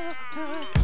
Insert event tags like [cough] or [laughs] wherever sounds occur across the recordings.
Yeah.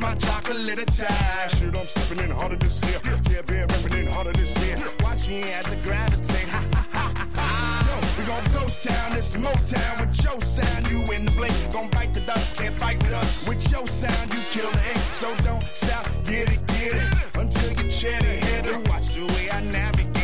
My chocolate attack. Shit, I'm stepping in harder this year. Yeah, bear repping in harder this year. Watch me as I gravitate. Ha ha ha ha ha. We gon' ghost town, this Motown with your sound. You in the blink, gon' bite the dust, can't fight with us. With your sound, you kill the ink. So don't stop, get it, get it. Until you chat hit it. Watch the way I navigate.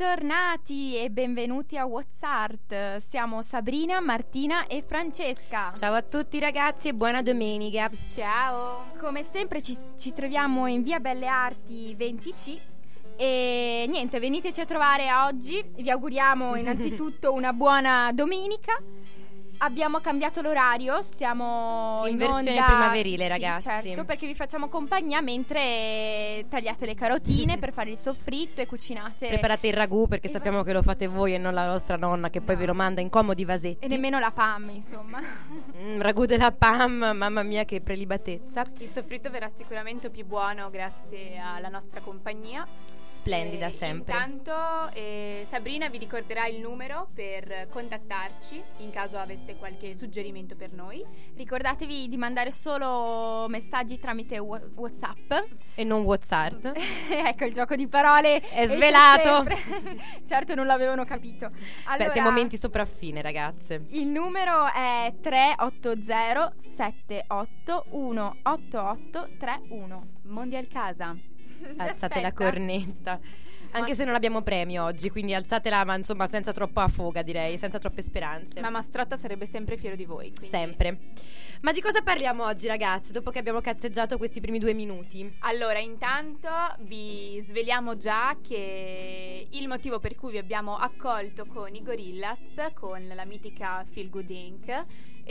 Bentornati e benvenuti a WhatsApp. Siamo Sabrina, Martina e Francesca. Ciao a tutti ragazzi e buona domenica. Ciao. Come sempre ci, ci troviamo in via Belle Arti 20C. E niente, veniteci a trovare oggi. Vi auguriamo [laughs] innanzitutto una buona domenica. Abbiamo cambiato l'orario, siamo In in, versione onda- primaverile, Sì, ragazzi. certo, perché vi facciamo compagnia mentre tagliate le carotine per fare il soffritto e cucinate. Preparate il ragù perché Il sappiamo che lo fate voi e non la vostra nonna che poi No. ve lo manda in comodi vasetti. E nemmeno la PAM, insomma. [laughs] Mm, ragù della PAM, mamma mia che prelibatezza. Il soffritto verrà sicuramente più buono grazie alla nostra compagnia. Splendida E sempre. Intanto eh, Sabrina vi ricorderà il numero per contattarci in caso aveste qualche suggerimento per noi. Ricordatevi di mandare solo messaggi tramite WhatsApp. E non WhatsApp. [laughs] ecco il gioco di parole È svelato. [laughs] certo non l'avevano capito. Allora, Beh, siamo menti sopraffine, ragazze. Il numero è 380 78 18831. Mondial Casa. Alzate la cornetta. Anche se non abbiamo premio oggi, quindi alzatela, ma insomma senza troppa foga, direi, senza troppe speranze. Ma Mastrotta sarebbe sempre fiero di voi. quindi- Sempre. Ma di cosa parliamo oggi, ragazzi, dopo che abbiamo cazzeggiato questi primi due minuti? Allora, intanto vi sveliamo già che il motivo per cui vi abbiamo accolto con i Gorillaz, con la mitica Feel Good Inc.,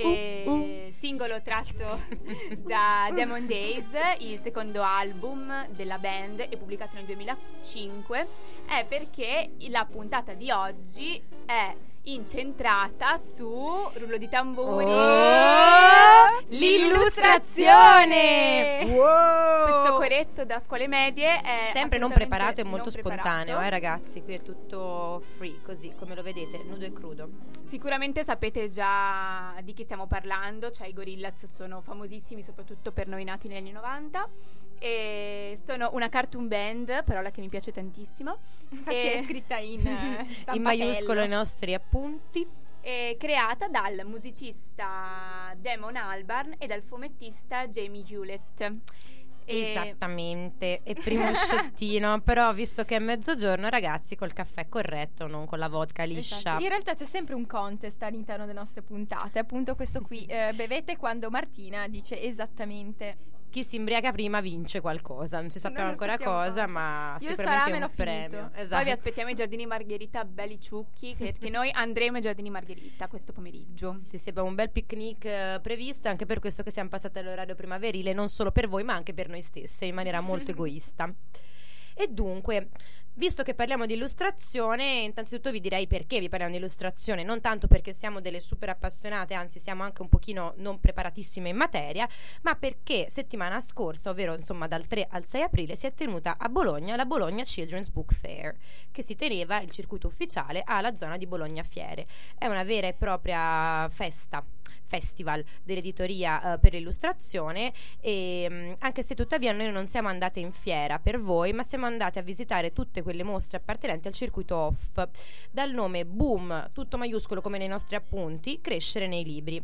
Uh, uh. singolo tratto [laughs] da Demon Days, il secondo album della band e pubblicato nel 2005, è perché la puntata di oggi è incentrata su rullo di tamburi. Oh, l'illustrazione! questo coretto da scuole medie è Sempre non preparato e molto spontaneo, eh ragazzi, qui è tutto free, così come lo vedete, nudo e crudo. Sicuramente sapete già di chi stiamo parlando, cioè i Gorillaz sono famosissimi soprattutto per noi nati negli anni 90 e sono una cartoon band, parola che mi piace tantissimo, Infatti E- è scritta in, eh, [laughs] In maiuscolo i nostri appunti. è creata dal musicista Damon Albarn e dal fumettista Jamie Hewlett. Esattamente, e primo sciottino, [laughs] però visto che è mezzogiorno, ragazzi, col caffè corretto, non con la vodka liscia. Esatto. In realtà c'è sempre un contest all'interno delle nostre puntate, appunto questo qui, eh, bevete quando Martina dice esattamente. Chi si imbriaca prima vince qualcosa. Non si sappiamo ancora cosa, ma Io sicuramente salame un premio. Poi vi Esatto. aspettiamo ai giardini Margherita belli ciucchi, perché noi andremo ai giardini Margherita questo pomeriggio. Sì, sì, abbiamo un bel picnic eh, previsto, è anche per questo che siamo passati all'orario primaverile, non solo per voi, ma anche per noi stesse, in maniera molto [laughs] egoista. E dunque, visto che parliamo di illustrazione, innanzitutto vi direi perché vi parliamo di illustrazione, non tanto perché siamo delle super appassionate, anzi siamo anche un pochino non preparatissime in materia, ma perché settimana scorsa, ovvero insomma dal 3 al 6 aprile, si è tenuta a Bologna la Bologna Children's Book Fair, che si teneva il circuito ufficiale alla zona di Bologna Fiere. È una vera e propria festa festival dell'editoria eh, per l'illustrazione. E mh, anche se tuttavia noi non siamo andate in fiera per voi ma siamo andate a visitare tutte quelle mostre appartenenti al circuito off. Dal nome Boom tutto maiuscolo come nei nostri appunti crescere nei libri.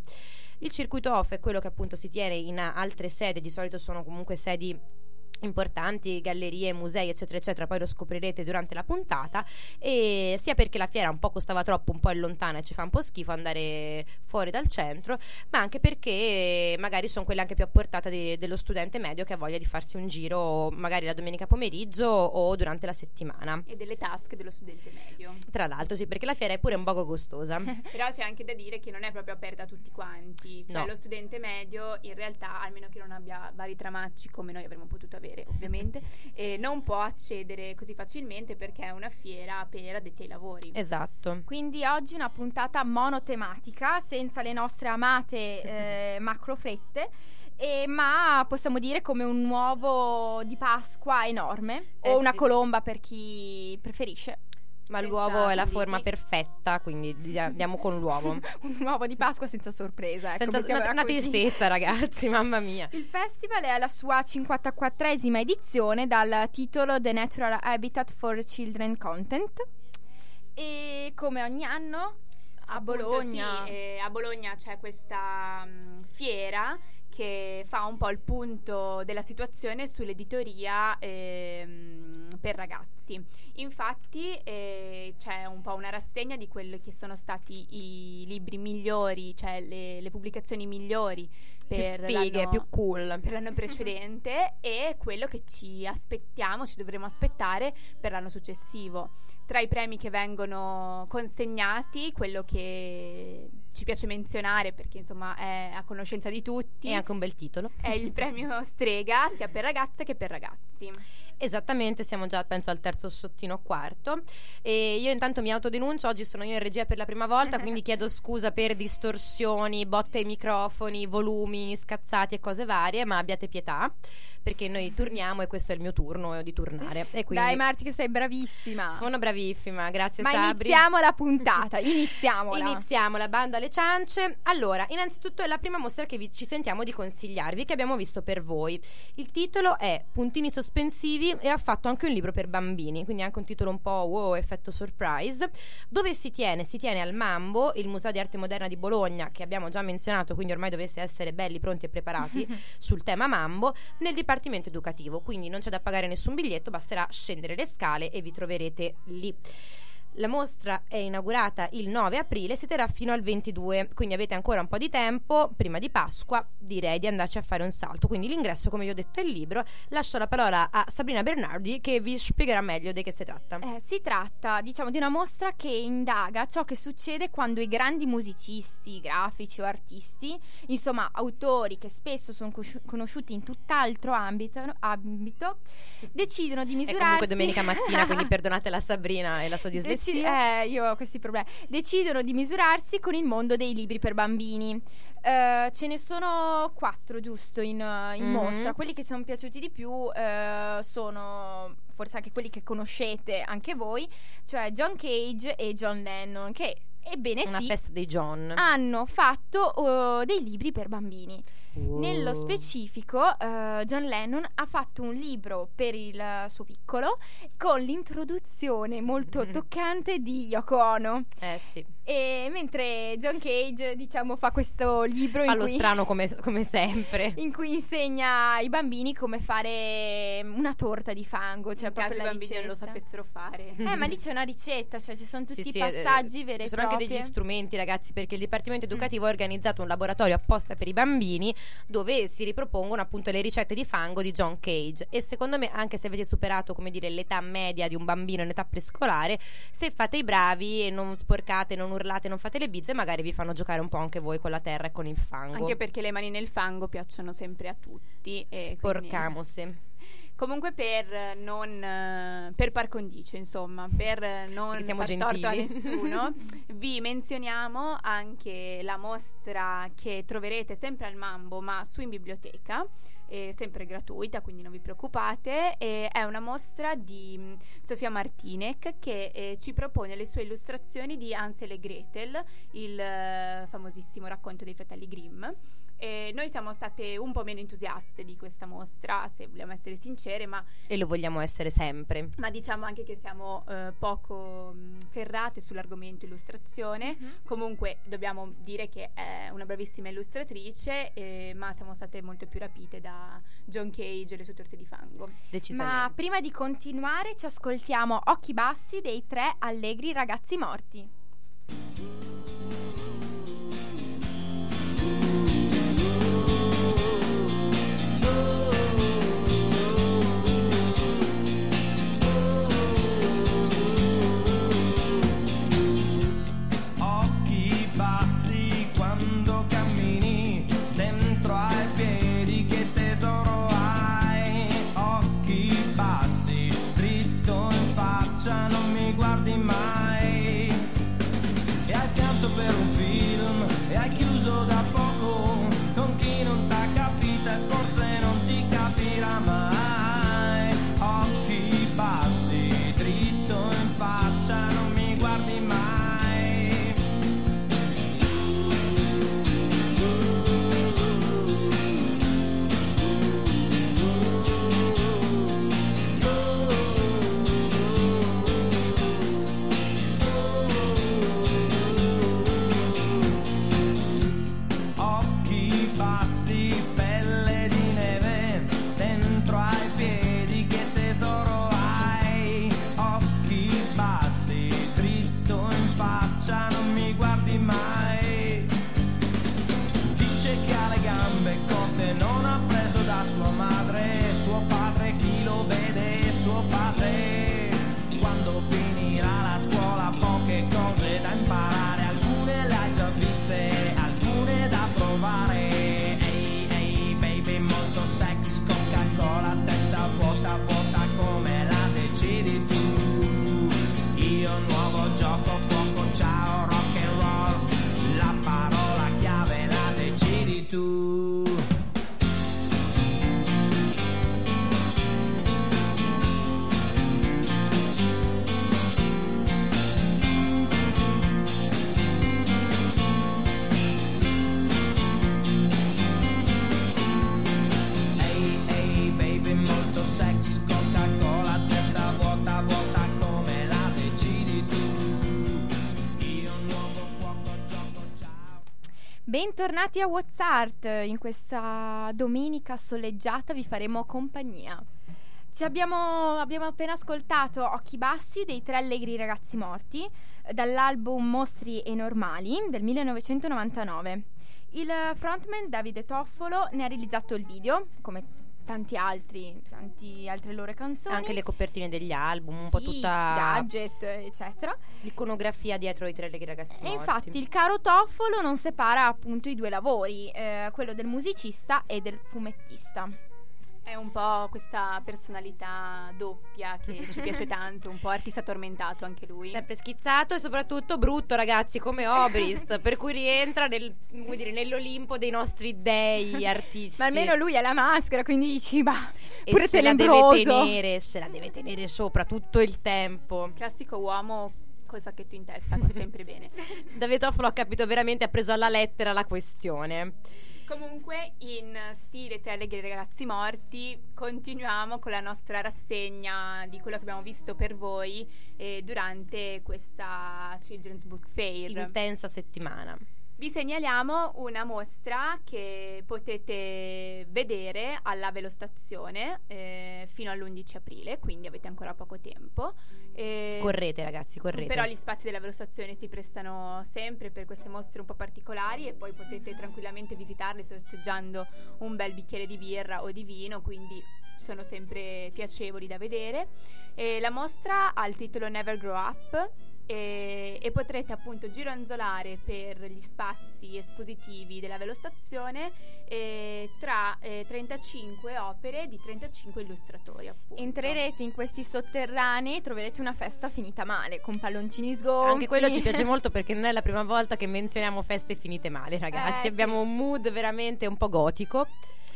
Il circuito off è quello che appunto si tiene in altre sedi di solito sono comunque sedi importanti, gallerie, musei, eccetera, eccetera, poi lo scoprirete durante la puntata. E sia perché la fiera un po' costava troppo, un po' è lontana e ci fa un po' schifo andare fuori dal centro, ma anche perché magari sono quelle anche più a portata di- dello studente medio che ha voglia di farsi un giro magari la domenica pomeriggio o durante la settimana. E delle tasche dello studente medio. Tra l'altro, sì, perché la fiera è pure un poco costosa. [laughs] Però c'è anche da dire che non è proprio aperta a tutti quanti. Cioè, No. lo studente medio, in realtà, almeno che non abbia vari tramacci come noi avremmo potuto avere, ovviamente, [laughs] eh, non può accedere così facilmente perché è una fiera per addetti ai lavori. esatto. Quindi oggi una puntata monotematica, senza le nostre amate [laughs] eh, macrofrette, e- ma possiamo dire come un uovo di Pasqua enorme, Eh o una sì. colomba per chi preferisce. Ma Senza l'uovo è la forma perfetta, quindi di- andiamo [laughs] con l'uovo. un uovo di Pasqua senza sorpresa. Ecco, Senza, una, una tristezza, ragazzi, mamma mia. Il festival è alla sua 54esima edizione dal titolo The Natural Habitat for Children Content e come ogni anno a Appunto, Bologna sì, eh, a Bologna c'è questa mh, fiera che fa un po' il punto della situazione sull'editoria ehm, per ragazzi. Infatti eh, c'è un po' una rassegna di quelli che sono stati i libri migliori, cioè le, le pubblicazioni migliori per più fighe, l'anno- più cool. per l'anno precedente [laughs] e quello che ci aspettiamo, ci dovremo aspettare per l'anno successivo. Tra i premi che vengono consegnati, quello che ci piace menzionare perché insomma è a conoscenza di tutti, E anche un bel titolo. è il premio Strega sia per ragazze che per ragazzi. Esattamente, siamo già penso al terzo sottino quarto. E io intanto mi autodenuncio, oggi sono io in regia per la prima volta, quindi [laughs] chiedo scusa per distorsioni, botte ai microfoni, volumi scazzati e cose varie, ma abbiate pietà, perché noi turniamo e questo è il mio turno di turnare. E quindi Dai Marti che sei bravissima sono bravissima, grazie Ma Sabri. iniziamo la puntata Iniziamola Iniziamo la banda alle ciance. Allora, innanzitutto è la prima mostra che vi- ci sentiamo di consigliarvi, che abbiamo visto per voi. Il titolo è Puntini sospensivi e ha fatto anche un libro per bambini, quindi anche un titolo un po' wow, effetto surprise. Dove si tiene? Si tiene al Mambo, il Museo di Arte Moderna di Bologna, che abbiamo già menzionato, quindi ormai dovreste essere belli, pronti e preparati [laughs] sul tema Mambo, nel Dipartimento Educativo. Quindi non c'è da pagare nessun biglietto, basterà scendere le scale e vi troverete lì. La mostra è inaugurata il 9 aprile e si terrà fino al 22, quindi avete ancora un po' di tempo, prima di Pasqua direi di andarci a fare un salto. Quindi l'ingresso, come vi ho detto, è libero. Lascio la parola a Sabrina Bernardi che vi spiegherà meglio di che si tratta. Eh, si tratta, diciamo, di una mostra che indaga ciò che succede quando i grandi musicisti, grafici o artisti, insomma, autori che spesso sono conosciuti in tutt'altro ambito, ambito, decidono di È misurarsi. comunque domenica mattina, quindi [laughs] perdonate la Sabrina e la sua Deci- dislessia. eh, io ho questi problemi. Decidono di misurarsi con il mondo dei libri per bambini. Eh, ce ne sono quattro, giusto, in, in Mhm. mostra. Quelli che ci sono piaciuti di più eh, sono forse anche quelli che conoscete anche voi, cioè John Cage e John Lennon, che ebbene Una sì, festa dei John. hanno fatto oh, dei libri per bambini. Wow. Nello specifico, eh, John Lennon ha fatto un libro per il eh, suo piccolo con l'introduzione molto Mhm. toccante di Yoko Ono. Eh sì. E mentre John Cage, diciamo, fa questo libro Fa in lo cui, strano come, come sempre. [laughs] in cui insegna ai bambini come fare una torta di fango, cioè In proprio caso i bambini non lo sapessero fare. Eh, ma lì [laughs] c'è una ricetta, cioè ci sono tutti Sì, i sì, passaggi eh, veri e Ci sono anche propri. degli strumenti, ragazzi, perché il Dipartimento Educativo ha organizzato un laboratorio apposta per i bambini dove si ripropongono appunto le ricette di fango di John Cage. E secondo me, anche se avete superato, come dire, l'età media di un bambino in età prescolare, se fate i bravi e non sporcate, non urlate, non fate le bizze, magari vi fanno giocare un po' anche voi con la terra e con il fango. Anche perché le mani nel fango piacciono sempre a tutti. E quindi- Sporcamose. [laughs] Comunque per non eh, per par condicio, insomma, per non Perché siamo far torto a gentili. nessuno, [laughs] vi menzioniamo anche la mostra che troverete sempre al Mambo, ma su in biblioteca. È sempre gratuita, quindi non vi preoccupate. E è una mostra di mh, Sofia Martinek che eh, ci propone le sue illustrazioni di Hansel e Gretel, il eh, famosissimo racconto dei fratelli Grimm. E noi siamo state un po' meno entusiaste di questa mostra, se vogliamo essere sincere, ma, E lo vogliamo essere sempre. ma diciamo anche che siamo eh, poco mh, ferrate sull'argomento illustrazione. Comunque dobbiamo dire che è una bravissima illustratrice, eh, ma siamo state molto più rapite da John Cage e le sue torte di fango. Ma Decisamente. prima di continuare ci ascoltiamo Occhi Bassi dei tre allegri ragazzi morti. Bentornati a WhatsApp. In questa domenica soleggiata vi faremo compagnia. Abbiamo, abbiamo appena ascoltato Occhi Bassi dei tre allegri ragazzi morti eh, dall'album Mostri e Normali del 1999. Il frontman Davide Toffolo ne ha realizzato il video, come tanti altri, tanti altre loro canzoni. Anche le copertine degli album, un po' Sì, tutta gadget, eccetera. l'iconografia dietro i tre ragazzi E morti. infatti il caro Toffolo non separa appunto i due lavori, eh, quello del musicista e del fumettista. È un po' questa personalità doppia che [laughs] ci piace tanto, un po' artista tormentato anche lui. Sempre schizzato e soprattutto brutto, ragazzi, come Obrist, [laughs] per cui rientra nel- dire, nell'Olimpo dei nostri dei artisti. Ma almeno lui ha la maschera, quindi dici, ma e pure se la deve tenere, se la deve tenere sopra tutto il tempo. Classico uomo col sacchetto in testa, fa sempre bene. [laughs] Davide Toffolo ha capito veramente, ha preso alla lettera la questione. Comunque, in stile Tre allegri ragazzi morti, continuiamo con la nostra rassegna di quello che abbiamo visto per voi eh, durante questa Children's Book Fair. Intensa settimana. Vi segnaliamo una mostra che potete vedere alla Velostazione eh, fino all'11 aprile, quindi avete ancora poco tempo. Eh, Correte ragazzi, correte. però gli spazi della Velostazione si prestano sempre per queste mostre un po' particolari e poi potete tranquillamente visitarle sorseggiando un bel bicchiere di birra o di vino, quindi sono sempre piacevoli da vedere. E la mostra ha il titolo Never Grow Up e, e potrete appunto gironzolare per gli spazi espositivi della Velostazione eh, tra eh, 35 opere di 35 illustratori appunto. Entrerete in questi sotterranei e troverete una festa finita male, con palloncini sgonfi. Anche quello ci piace [laughs] molto perché non è la prima volta che menzioniamo feste finite male, ragazzi. Eh, Abbiamo un mood veramente un po' gotico.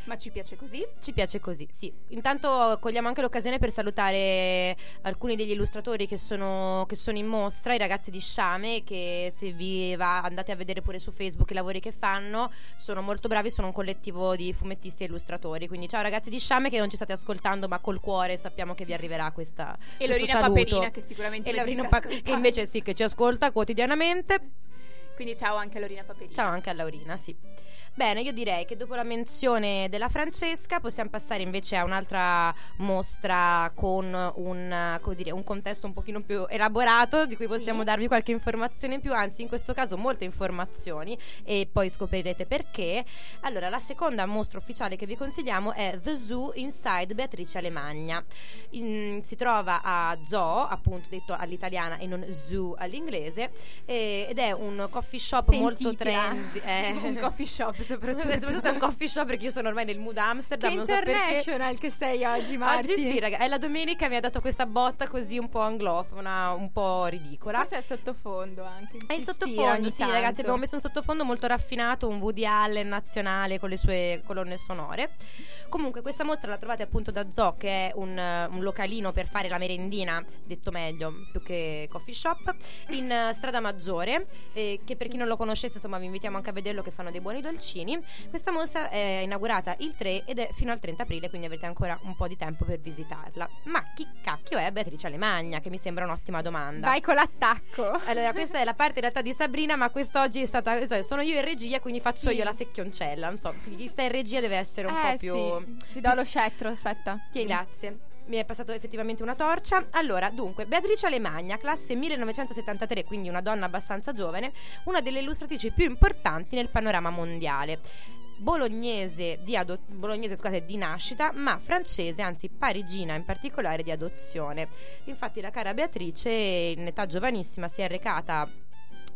Ma ci piace così? Ci piace così, sì. Intanto cogliamo anche l'occasione per salutare alcuni degli illustratori che sono, che sono in mostra, i ragazzi di Sciame, che se vi va andate a vedere pure su Facebook i lavori che fanno, sono molto bravi, sono un collettivo di fumettisti e illustratori. Quindi ciao ragazzi di Sciame che non ci state ascoltando, ma col cuore sappiamo che vi arriverà questa E Lorina. Paperina che sicuramente E sta Pa- che invece sì, che ci ascolta quotidianamente. Quindi ciao anche a Lorina Paperina. Ciao anche a Laurina, sì. Bene, io direi che dopo la menzione della Francesca possiamo passare invece a un'altra mostra con un, come dire, un contesto un pochino più elaborato di cui possiamo darvi qualche informazione in più, anzi in questo caso molte informazioni e poi scoprirete perché. Allora, la seconda mostra ufficiale che vi consigliamo è The Zoo Inside Beatrice Alemagna. In- si trova a Zoo, appunto detto all'italiana e non zoo all'inglese, e- ed è un coffee shop molto Sentitela. trendy. eh. [laughs] un coffee shop soprattutto. [laughs] Soprattutto è un coffee shop perché io sono ormai nel mood Amsterdam. Che non so international che sei oggi, Marti. Oggi sì, raga. E la domenica mi ha dato questa botta così un po' anglofona, un po' ridicola. Forse è sottofondo anche. È il sottofondo, sì, tanto. ragazzi. Abbiamo messo un sottofondo molto raffinato, un Woody Allen nazionale con le sue colonne sonore. Comunque, questa mostra la trovate appunto da Zoo, che è un, un localino per fare la merendina, detto meglio, più che coffee shop, in eh, Strada Maggiore. eh, che per chi non lo conoscesse, insomma, vi invitiamo anche a vederlo, che fanno dei buoni dolcini. Questa mostra è inaugurata il 3 ed è fino al 30 aprile, quindi avrete ancora un po' di tempo per visitarla. Ma chi cacchio è Beatrice Alemagna? Che mi sembra un'ottima domanda. Vai con l'attacco. Allora, questa è la parte in realtà di Sabrina, ma quest'oggi è stata. cioè, sono io in regia, quindi faccio Sì. io la secchioncella. Non so, chi sta in regia deve essere un eh, po' più. sì. Ti do lo scettro, aspetta. Tieni. Grazie. Mi è passato effettivamente una torcia. Allora, dunque, Beatrice Alemagna, classe 1973, quindi una donna abbastanza giovane, una delle illustratrici più importanti nel panorama mondiale. Bolognese di, ado- bolognese, scusate, di nascita, ma francese, anzi parigina in particolare di adozione. Infatti la cara Beatrice in età giovanissima si è recata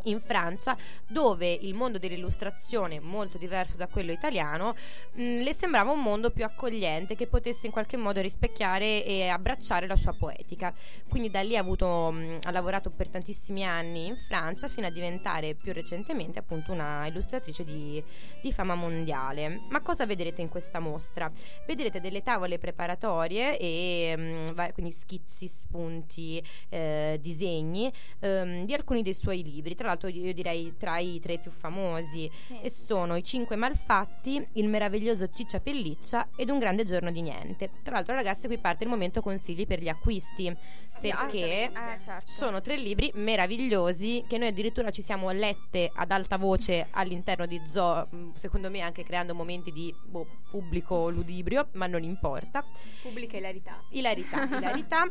in Francia, dove il mondo dell'illustrazione, molto diverso da quello italiano, mh, le sembrava un mondo più accogliente che potesse in qualche modo rispecchiare e abbracciare la sua poetica. Quindi da lì ha, avuto, mh, ha lavorato per tantissimi anni in Francia fino a diventare più recentemente appunto una illustratrice di, di fama mondiale. Ma cosa vedrete in questa mostra? Vedrete delle tavole preparatorie e mh, va- quindi schizzi, spunti, eh, disegni ehm, di alcuni dei suoi libri. Tra l'altro io direi tra i tre più famosi Sì. e sono I Cinque Malfatti, Il meraviglioso Ciccia Pelliccia ed Un grande giorno di niente. Tra l'altro ragazzi qui parte il momento consigli per gli acquisti perché Eh, certo. sono tre libri meravigliosi che noi addirittura ci siamo lette ad alta voce all'interno di Zoo, mh, secondo me anche creando momenti di boh, pubblico ludibrio, ma non importa. Pubblica ilarità. Ilarità, [laughs] ilarità.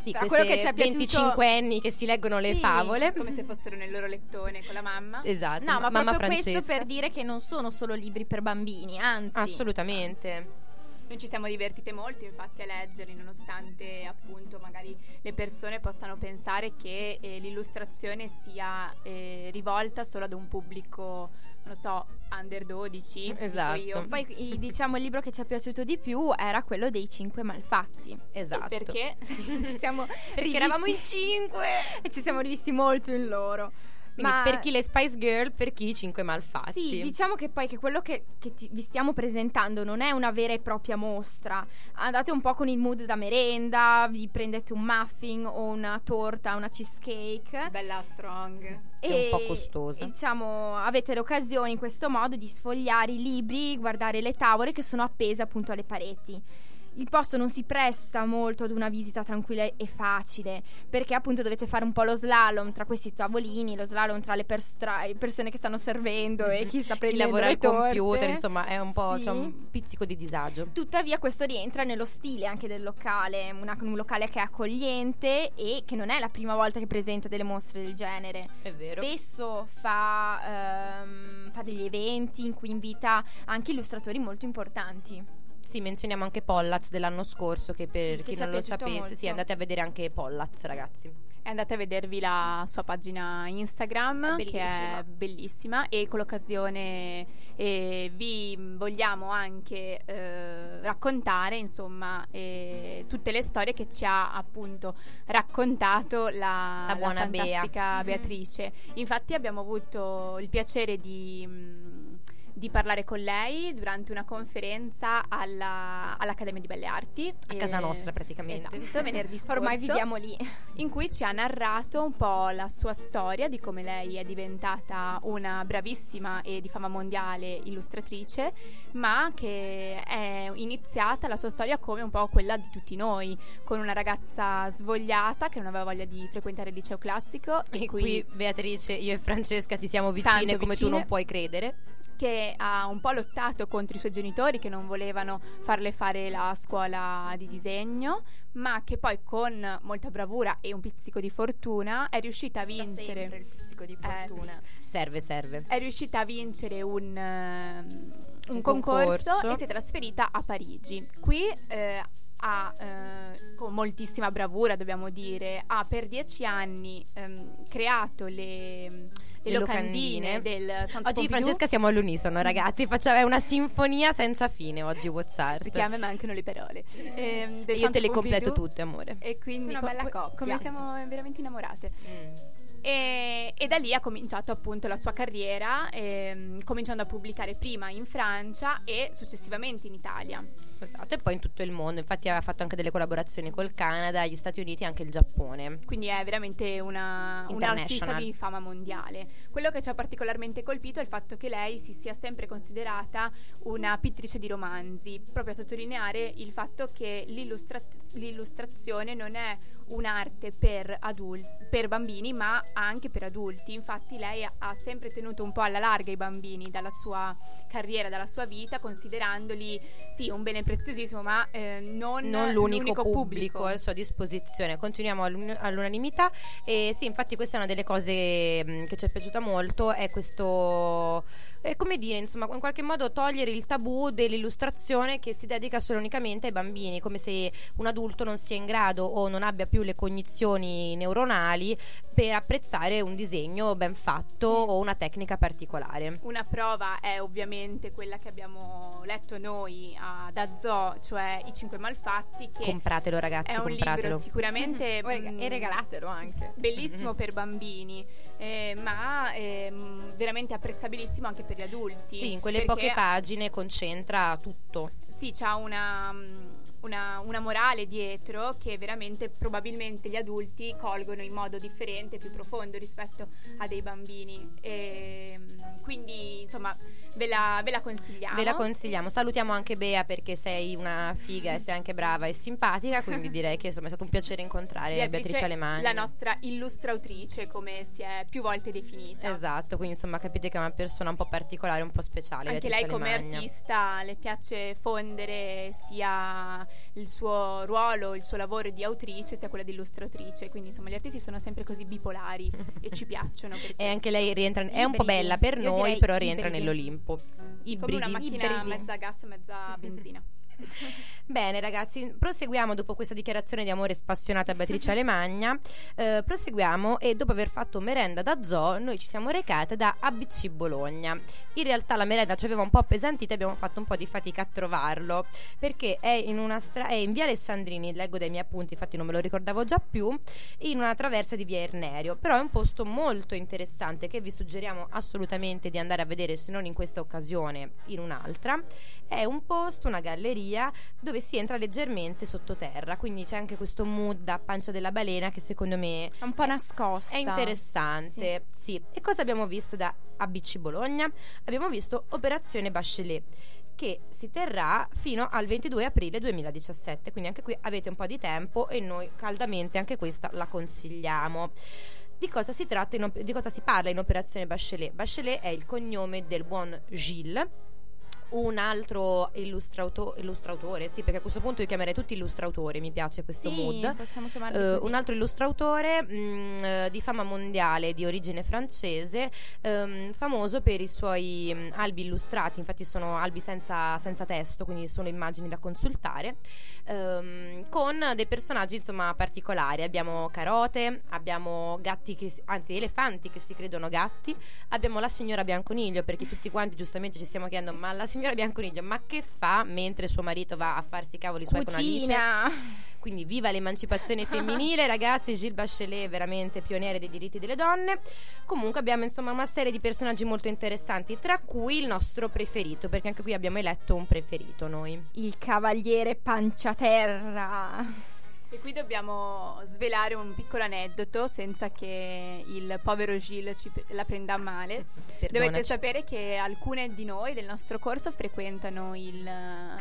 Sì, Tra quello che ci è piaciuto- 25 anni che si leggono le Sì, favole. Come se fossero nel loro lettone con la mamma. Esatto, No, ma mamma proprio Francesca. questo per dire che non sono solo libri per bambini, anzi. Assolutamente. Noi ci siamo divertite molto infatti a leggerli, nonostante appunto magari le persone possano pensare che eh, l'illustrazione sia eh, rivolta solo ad un pubblico, non lo so, under 12. dico Esatto. io. Poi [laughs] diciamo il libro che ci è piaciuto di più era quello dei cinque malfatti. Esatto. Perché? [laughs] siamo Perché rivisti- eravamo in cinque. e ci siamo rivisti molto in loro. Quindi Ma- per chi le Spice Girl, per chi i cinque malfatti. Sì, diciamo che poi che quello che, che ti- vi stiamo presentando non è una vera e propria mostra. Andate un po' con il mood da merenda, vi prendete un muffin o una torta, una cheesecake. Bella strong. È un po' costosa. e, diciamo, avete l'occasione in questo modo di sfogliare i libri, guardare le tavole che sono appese appunto alle pareti. Il posto non si presta molto ad una visita tranquilla e facile, perché appunto dovete fare un po' lo slalom tra questi tavolini, lo slalom tra le, pers- tra persone che stanno servendo e chi sta chi prendendo lavora le al computer, insomma, è un po' Sì. c'è un pizzico di disagio. Tuttavia questo rientra nello stile anche del locale, una- un locale che è accogliente e che non è la prima volta che presenta delle mostre del genere. È vero. Spesso fa, ehm, fa degli eventi in cui invita anche illustratori molto importanti. Sì, menzioniamo anche Pollaz dell'anno scorso, che per Sì, chi non lo sapesse, molto. sì, andate a vedere anche Pollaz, ragazzi. E andate a vedervi la sua pagina Instagram È che è bellissima. e con l'occasione eh, vi vogliamo anche eh, raccontare insomma eh, tutte le storie che ci ha appunto raccontato la, La buona Bea. fantastica Mhm. Beatrice. Infatti abbiamo avuto il piacere di... mh, di parlare con lei durante una conferenza alla- all'Accademia di Belle Arti A eh, casa nostra, praticamente. Esatto, venerdì [laughs] scorso Ormai viviamo lì. in cui ci ha narrato un po' la sua storia di come lei è diventata una bravissima e di fama mondiale illustratrice, ma che è iniziata la sua storia come un po' quella di tutti noi, con una ragazza svogliata che non aveva voglia di frequentare il liceo classico E e qui, qui Beatrice, io e Francesca ti siamo vicine come tu vicine. non puoi credere. che ha un po' lottato contro i suoi genitori che non volevano farle fare la scuola di disegno, ma che poi con molta bravura e un pizzico di fortuna è riuscita a vincere Sempre il pizzico di Eh, fortuna. Serve, serve. è riuscita a vincere un, un Un concorso, concorso. e si è trasferita a Parigi. Qui eh, ha, eh, con moltissima bravura, dobbiamo dire, ha per dieci anni ehm, creato le, le Le locandine, locandine. del Centre Oggi Pompidou, Francesca siamo all'unisono, ragazzi. Facciamo è una sinfonia senza fine oggi WhatsApp. perché a me mancano le parole. Del Io Centre te le completo Pompidou. tutte, amore. E quindi Una bella co- coppia. come siamo veramente innamorate. E, e da lì ha cominciato appunto la sua carriera, ehm, cominciando a pubblicare prima in Francia e successivamente in Italia. Esatto, e poi in tutto il mondo. Infatti aveva fatto anche delle collaborazioni col Canada, gli Stati Uniti e anche il Giappone. Quindi è veramente una, un'artista di fama mondiale. Quello che ci ha particolarmente colpito è il fatto che lei si sia sempre considerata una pittrice di romanzi, proprio a sottolineare il fatto che l'illustra- l'illustrazione non è un'arte per, adulti, per bambini, ma anche per adulti. Infatti lei ha, sempre tenuto un po' alla larga i bambini dalla sua carriera, dalla sua vita, considerandoli sì un bene preziosissimo, ma eh, non, non l'unico, pubblico, a sua disposizione. Continuiamo all'un- all'unanimità e sì, infatti questa è una delle cose mh, che ci è piaciuta molto, è questo, è come dire, insomma, in qualche modo togliere il tabù dell'illustrazione che si dedica solo unicamente ai bambini, come se un adulto non sia in grado o non abbia più le cognizioni neuronali per apprezzare un disegno ben fatto o una tecnica particolare. Una prova è ovviamente quella che abbiamo letto noi ad Azzo, cioè I Cinque Malfatti, che Compratelo ragazzi, è un compratelo. libro sicuramente rega- mm, e regalatelo anche. bellissimo per bambini, eh, ma ehm, veramente apprezzabilissimo anche per gli adulti. Sì, in quelle poche pagine concentra tutto. Sì, c'ha una, mm, una, una morale dietro che veramente probabilmente gli adulti colgono in modo differente, più profondo rispetto a dei bambini. E, mm, quindi, insomma, ve la, ve la consigliamo. Ve la consigliamo. Salutiamo anche Bea perché sei una figa e sei anche brava e simpatica. Quindi [laughs] direi che insomma è stato un piacere incontrare Beatrice, Alemani. la nostra illustrautrice, come si è più volte definita. Esatto, quindi insomma capite che è una persona un po' particolare, un po' speciale. Anche Beatrice lei come Alemagna. artista le piace fondere sia il suo ruolo, il suo lavoro di autrice, sia quello di illustratrice. Quindi insomma gli artisti sono sempre così bipolari e ci piacciono. [laughs] E anche lei rientra, è un po' Ibridi. bella per Io noi, però rientra ibridi. nell'Olimpo. Come una Ibridi. macchina Ibridi. mezza gas, mezza benzina. [laughs] [laughs] Bene ragazzi, proseguiamo dopo questa dichiarazione di amore spassionata a Beatrice [laughs] Alemagna. eh, proseguiamo e dopo aver fatto merenda da Zoo, noi ci siamo recate da ABC Bologna. In realtà la merenda ci aveva un po' appesantita e abbiamo fatto un po' di fatica a trovarlo perché è in, una stra- è in via Alessandrini, leggo dai miei appunti, infatti non me lo ricordavo già più, in una traversa di via Ernerio. Però è un posto molto interessante che vi suggeriamo assolutamente di andare a vedere, se non in questa occasione, in un'altra. È un posto, una galleria dove si entra leggermente sottoterra, quindi c'è anche questo mood da pancia della balena che secondo me È un po' nascosta. è interessante. Sì. E cosa abbiamo visto da ABC Bologna? Abbiamo visto Operazione Bachelet che si terrà fino al 22 aprile 2017, quindi anche qui avete un po' di tempo e noi caldamente anche questa la consigliamo. Di cosa si tratta, in di cosa si parla in Operazione Bachelet? Bachelet è il cognome del buon Gilles, un altro illustrauto- illustrautore, sì, perché a questo punto io chiamerei tutti illustratori, mi piace questo Sì, mood. possiamo chiamarlo Eh, così. un altro illustrautore mh, eh, di fama mondiale di origine francese, ehm, famoso per i suoi mh, albi illustrati, infatti sono albi senza, senza testo, quindi sono immagini da consultare, ehm, con dei personaggi insomma particolari. Abbiamo carote, abbiamo gatti, che, si- anzi elefanti che si credono gatti, abbiamo la signora Bianconiglio, perché tutti quanti giustamente ci stiamo chiedendo, ma la signora Bianconiglio, ma che fa mentre suo marito va a farsi i cavoli suoi con Alice? Cucina. Quindi viva l'emancipazione femminile, ragazzi, Gilles Bachelet veramente pioniere dei diritti delle donne. Comunque abbiamo insomma una serie di personaggi molto interessanti, tra cui il nostro preferito, perché anche qui abbiamo eletto un preferito noi. Il cavaliere panciaterra. E qui dobbiamo svelare un piccolo aneddoto senza che il povero Gilles ci- la prenda male. [laughs] Dovete Perdonaci. sapere che alcune di noi del nostro corso frequentano il,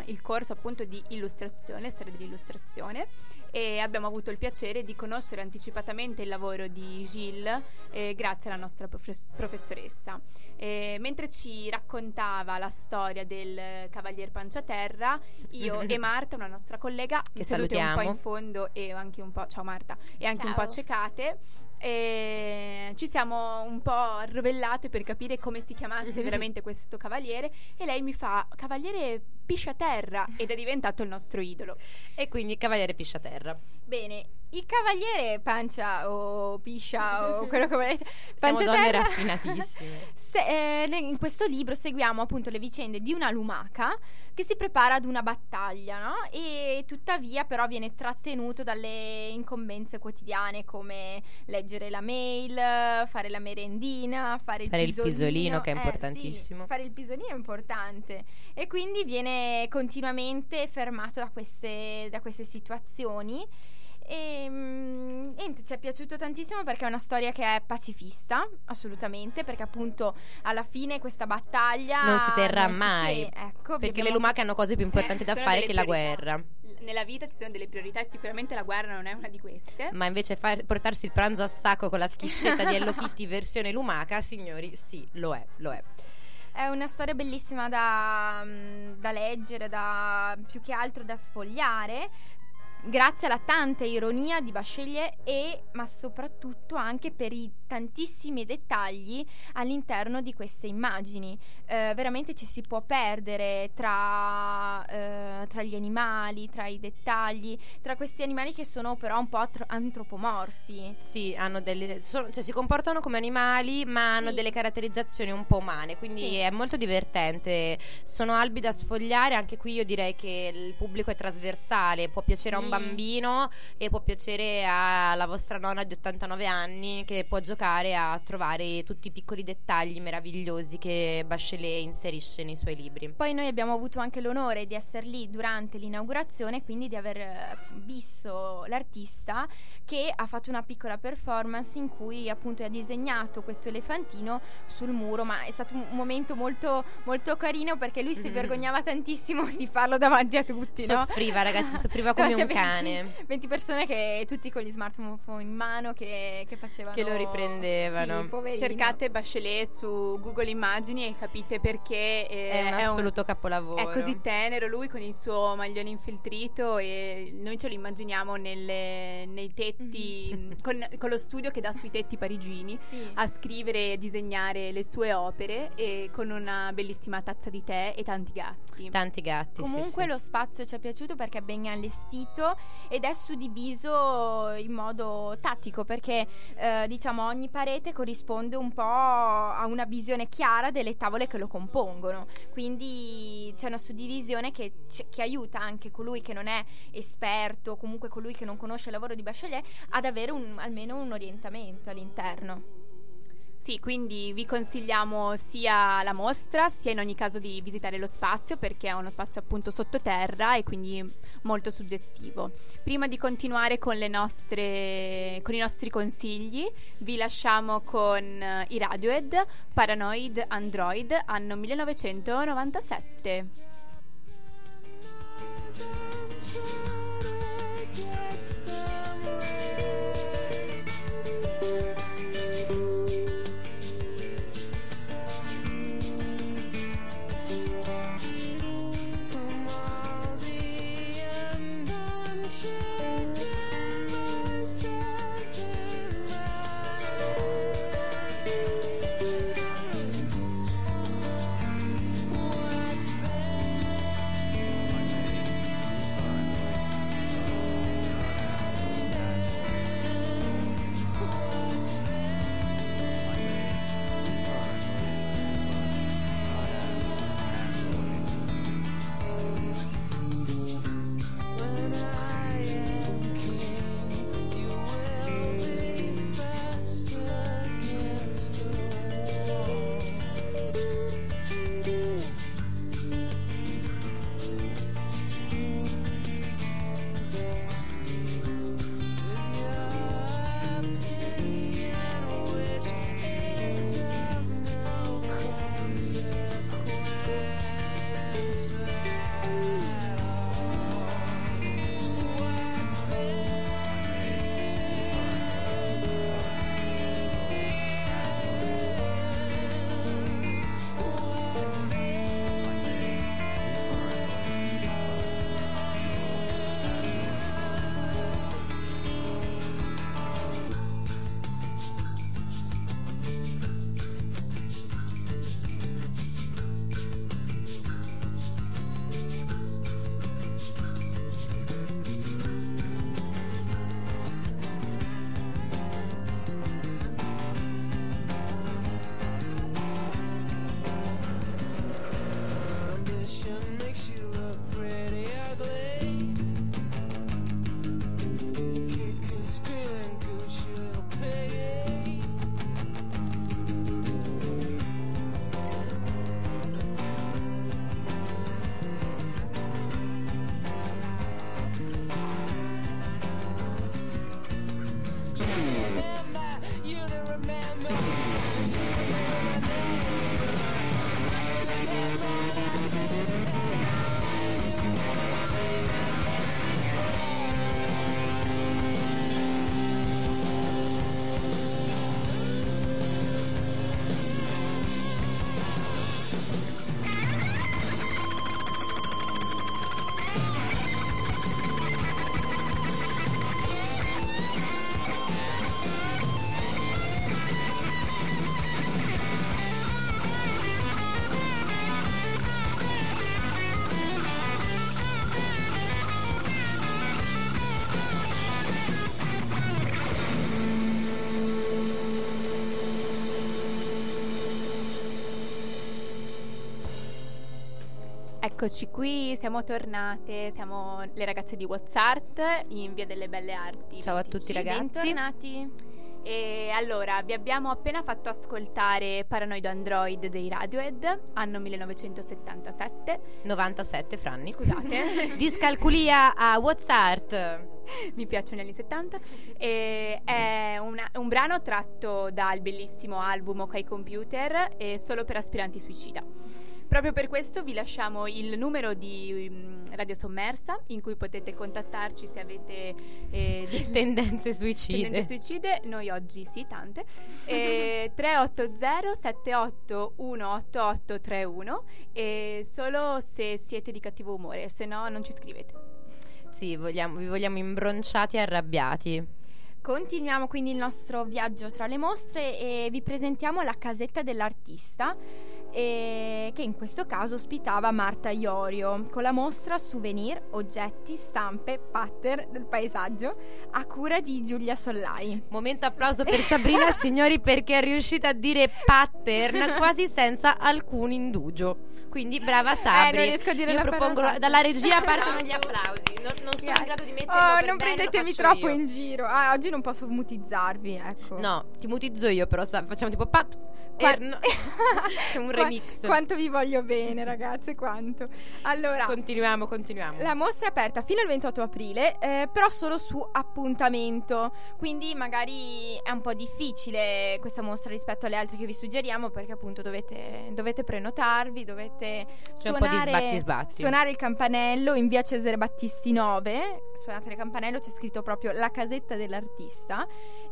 il corso appunto di illustrazione, storia dell'illustrazione e abbiamo avuto il piacere di conoscere anticipatamente il lavoro di Gilles eh, grazie alla nostra profes- professoressa. E mentre ci raccontava la storia del Cavalier Panciaterra, io [laughs] e Marta, una nostra collega, Che sedute un po' salutiamo. in fondo e anche un po', ciao Marta, e anche un po' Ciao. accecate, e ci siamo un po' arrovellate per capire come si chiamasse [laughs] veramente questo cavaliere e lei mi fa cavaliere pisciaterra ed è diventato il nostro idolo. E quindi Cavaliere Pisciaterra. Bene, il cavaliere pancia o piscia o [laughs] quello che volete. Siamo donne panciaterra- raffinatissime. [laughs] Se- eh, in questo libro seguiamo appunto le vicende di una lumaca che si prepara ad una battaglia, no? E tuttavia però viene trattenuto dalle incombenze quotidiane come leggere la mail, fare la merendina, fare il Fare il pisolino. pisolino, che è Eh, importantissimo. sì, fare il pisolino è importante e quindi viene continuamente fermato da queste, da queste situazioni. E mm, niente, ci è piaciuto tantissimo perché è una storia che è pacifista, assolutamente, perché appunto alla fine questa battaglia Non si terrà non si mai, te- ecco, Perché le lumache hanno cose più importanti [laughs] Ci da fare che la priorità. guerra. L- Nella vita ci sono delle priorità e sicuramente la guerra non è una di queste. Ma invece far- portarsi il pranzo a sacco con la schiscetta di Hello Kitty [laughs] versione lumaca, signori, sì, lo è, lo è. È una storia bellissima da, mm, da leggere, da, più che altro da sfogliare. Grazie alla tanta ironia di Bachelier e ma soprattutto anche per i tantissimi dettagli all'interno di queste immagini. Eh, veramente ci si può perdere tra, eh, tra gli animali, tra i dettagli, tra questi animali che sono però un po' atro- antropomorfi. Sì, hanno delle, sono- cioè, si comportano come animali, ma hanno Sì. delle caratterizzazioni un po' umane, quindi Sì. è molto divertente. Sono albi da sfogliare, anche qui io direi che il pubblico è trasversale, può piacere a un Sì. bambino e può piacere alla vostra nonna di 89 anni che può giocare a trovare tutti i piccoli dettagli meravigliosi che Bachelet inserisce nei suoi libri. Poi noi abbiamo avuto anche l'onore di essere lì durante l'inaugurazione, quindi di aver eh, visto l'artista che ha fatto una piccola performance in cui appunto ha disegnato questo elefantino sul muro, ma è stato un momento molto, molto carino perché lui si Mhm. vergognava tantissimo [laughs] di farlo davanti a tutti, no? Soffriva, ragazzi, soffriva [laughs] come un cane. 20 persone che tutti con gli smartphone in mano che, che facevano Che lo riprendevano. Sì. Cercate Bachelet su Google Immagini e capite perché eh, È un assoluto È capolavoro. così tenero lui con il suo maglione infiltrito e noi ce lo immaginiamo nelle- nei tetti, con, con lo studio che dà sui tetti parigini Sì. a scrivere e disegnare le sue opere e con una bellissima tazza di tè e tanti gatti. Tanti gatti. Comunque sì. lo spazio ci è piaciuto perché è ben allestito ed è suddiviso in modo tattico perché eh, diciamo ogni parete corrisponde un po' a una visione chiara delle tavole che lo compongono. Quindi c'è una suddivisione che, che aiuta anche colui che non è esperto, comunque colui che non conosce il lavoro di Bachelet, ad avere un- almeno un orientamento all'interno. Sì, quindi vi consigliamo sia la mostra, sia in ogni caso di visitare lo spazio perché è uno spazio appunto sottoterra e quindi molto suggestivo. Prima di continuare con, nostre, con i nostri consigli, vi lasciamo con eh, i Radiohead Paranoid Android anno 1997. Qui, siamo tornate, siamo le ragazze di WhatsApp in Via delle Belle Arti. Ciao a 25. tutti, ragazzi. Bentornati. E allora, vi abbiamo appena fatto ascoltare Paranoid Android dei Radiohead, anno 1977. 97 franni. Scusate. [laughs] Discalculia a WhatsApp. mi piacciono gli anni 70. E è una- un brano tratto dal bellissimo album Ok Computer e solo per aspiranti suicida. Proprio per questo vi lasciamo il numero di, mm, Radio Sommersa, in cui potete contattarci se avete eh, [laughs] Tendenze suicide. tendenze suicide. Noi oggi sì, tante. [laughs] E 380 78 188 31 e solo se siete di cattivo umore, se no non ci scrivete. Sì, vogliamo- vi vogliamo imbronciati e arrabbiati. Continuiamo quindi il nostro viaggio tra le mostre e vi presentiamo la casetta dell'artista eh, che in questo caso ospitava Marta Iorio con la mostra Souvenir, oggetti, stampe, pattern del paesaggio a cura di Giulia Sollai. Momento applauso per Sabrina, signori, perché è riuscita a dire pattern [laughs] quasi senza alcun indugio. Quindi brava Sabri. Eh, a dire Io propongo parola. dalla regia [laughs] partono gli applausi. Non, non sono in grado di metterlo Oh, per non prendetemi troppo io. in giro. Ah, oggi non posso mutizzarvi, ecco. No, ti mutizzo io, però sa- facciamo tipo pat. Qua- er- no. [laughs] Facciamo un remix. Quanto vi voglio bene, ragazze, quanto. Allora, Continuiamo, continuiamo. La mostra è aperta fino al 28 aprile, eh, però solo su appuntamento. Quindi magari è un po' difficile questa mostra rispetto alle altre che vi suggeriamo, perché appunto dovete, dovete prenotarvi, dovete C'è un po' di suonare, sbatti sbatti. suonare il campanello in via Cesare Battisti 9. Suonate il campanello, c'è scritto proprio la casetta dell'artista.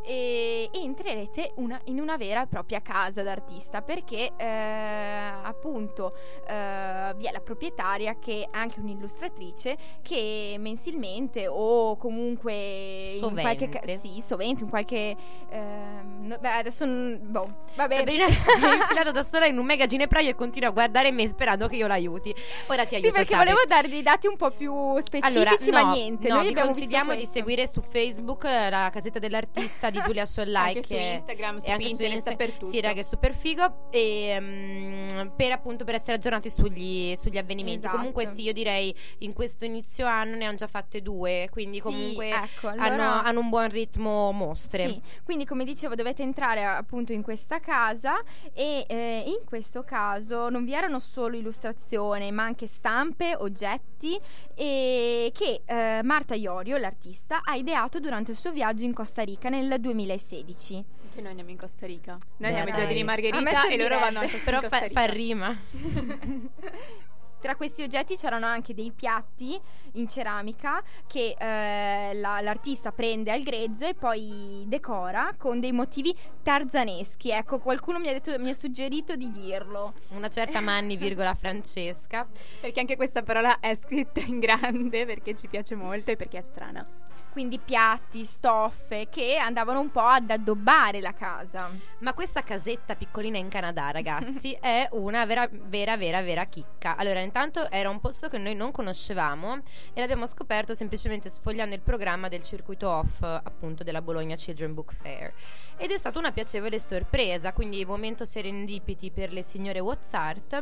E, e entrerete una- in una vera e propria casa d'artista perché eh, appunto eh, vi è la proprietaria che è anche un'illustratrice che mensilmente o comunque in qualche Sovente. sì, sovente in qualche ehm, no- beh, adesso boh, vabbè Sabrina si è infilata da sola in un mega ginepraio e continua a guardare me sperando che io l'aiuti. Ora ti aiuto. sì, perché Sabri. volevo dare dei dati un po' più specifici, Allora, no, ma niente. no, noi vi consigliamo di seguire su Facebook eh, la casetta dell'artista di [laughs] Giulia Sollai Anche su che Instagram, su anche Pinterest, Insta- dappertutto. Sì, raga, è super figo e mm, per appunto per essere aggiornati sugli, sugli avvenimenti. Esatto. Comunque sì, io direi in questo inizio anno ne hanno già fatte due, quindi Sì, comunque ecco, hanno, allora- hanno un buon ritmo mostre. Sì, quindi come dicevo dovete entrare appunto in questa casa e eh, in questo caso non vi erano solo illustrazioni ma anche stampe, oggetti e che eh, Marta Iorio, l'artista, ha ideato durante il suo viaggio in Costa Rica nel 2016. Che noi andiamo in Costa Rica. Noi Beh, andiamo ai. A me Margherita e loro vanno anche Però in Costa fa, Rica. fa rima. [laughs] Tra questi oggetti c'erano anche dei piatti in ceramica che eh, la- l'artista prende al grezzo e poi decora con dei motivi tarzaneschi. Ecco, qualcuno mi ha, detto, mi ha suggerito di dirlo. Una certa Manni, virgola Francesca. Perché anche questa parola è scritta in grande perché ci piace molto e perché è strana. Quindi piatti, stoffe che andavano un po' ad addobbare la casa. Ma questa casetta piccolina in Canada, [laughs] ragazzi, è una vera, vera, vera, vera chicca. Allora, intanto era un posto che noi non conoscevamo e l'abbiamo scoperto semplicemente sfogliando il programma del circuito off, appunto, della Bologna Children Book Fair. Ed è stata una piacevole sorpresa, quindi momento serendipiti per le signore WhatsApp.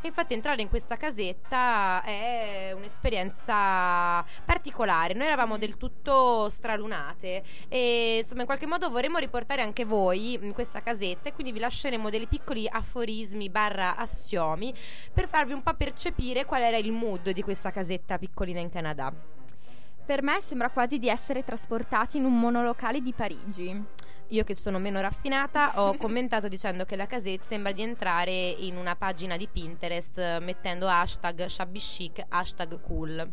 E infatti entrare in questa casetta è un'esperienza particolare. Noi eravamo del tutto stralunate e insomma in qualche modo vorremmo riportare anche voi in questa casetta e quindi vi lasceremo dei piccoli aforismi barra assiomi per farvi un po' percepire qual era il mood di questa casetta piccolina in Canada. Per me sembra quasi di essere trasportati in un monolocale di Parigi. Io che sono meno raffinata ho [laughs] commentato dicendo che la casetta sembra di entrare in una pagina di Pinterest eh, mettendo hashtag shabby chic, hashtag cool.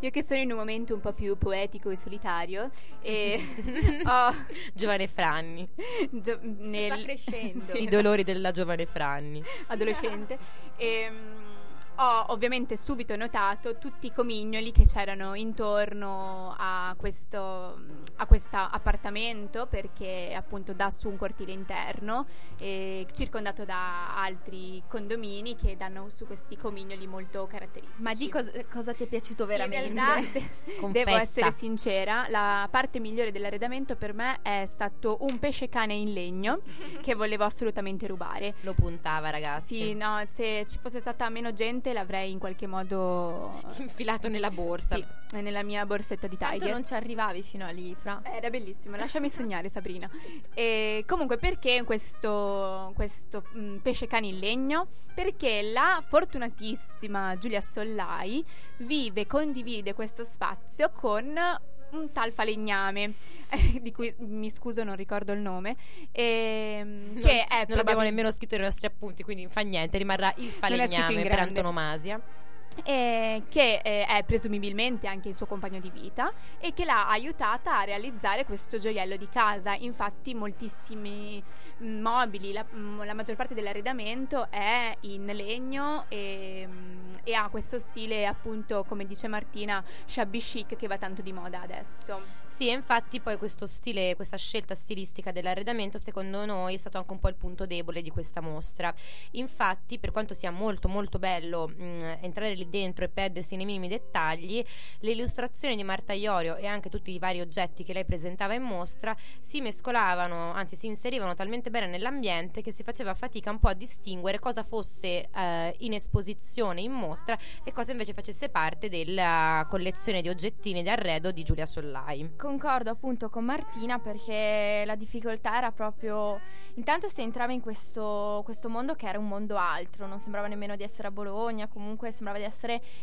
Io che sono in un momento un po' più poetico e solitario e [laughs] ho Giovane Franni, gio- nel, Sta crescendo. [laughs] I dolori della giovane Franni. adolescente e mm, ho ovviamente subito notato tutti i comignoli che c'erano intorno a questo a questo appartamento perché appunto dà su un cortile interno e circondato da altri condomini che danno su questi comignoli molto caratteristici. Ma di cos- cosa ti è piaciuto veramente? In realtà, [laughs] devo essere sincera, la parte migliore dell'arredamento per me è stato un pesce cane in legno [laughs] che volevo assolutamente rubare. Lo puntava, ragazzi. Sì, no, se ci fosse stata meno gente l'avrei in qualche modo Infilato nella borsa. sì, nella mia borsetta di Tanto Tiger. non ci arrivavi fino a lì, Fra. Eh, Era bellissimo, lasciami sognare Sabrina. E comunque perché questo, questo mm, pesce cane in legno? Perché la fortunatissima Giulia Sollai vive e condivide questo spazio con un tal falegname, [laughs] di cui mi scuso non ricordo il nome, ehm, Non- che è non l'abbiamo probabil- nemmeno scritto nei nostri appunti, quindi fa niente, rimarrà il falegname per antonomasia. Eh, che eh, è presumibilmente anche il suo compagno di vita e che l'ha aiutata a realizzare questo gioiello di casa. Infatti moltissimi mm, mobili, la, mm, la maggior parte dell'arredamento è in legno e, mm, e ha questo stile appunto, come dice Martina, shabby chic che va tanto di moda adesso. Sì, infatti poi questo stile, questa scelta stilistica dell'arredamento secondo noi è stato anche un po' il punto debole di questa mostra. Infatti, per quanto sia molto molto bello mh, entrare lì dentro e perdersi nei minimi dettagli, le illustrazioni di Marta Iorio e anche tutti i vari oggetti che lei presentava in mostra si mescolavano, anzi si inserivano talmente bene nell'ambiente che si faceva fatica un po' a distinguere cosa fosse eh, in esposizione in mostra e cosa invece facesse parte della collezione di oggettini di arredo di Giulia Sollai. Concordo appunto con Martina perché la difficoltà era proprio intanto si entrava in questo, questo mondo che era un mondo altro, non sembrava nemmeno di essere a Bologna, comunque sembrava di essere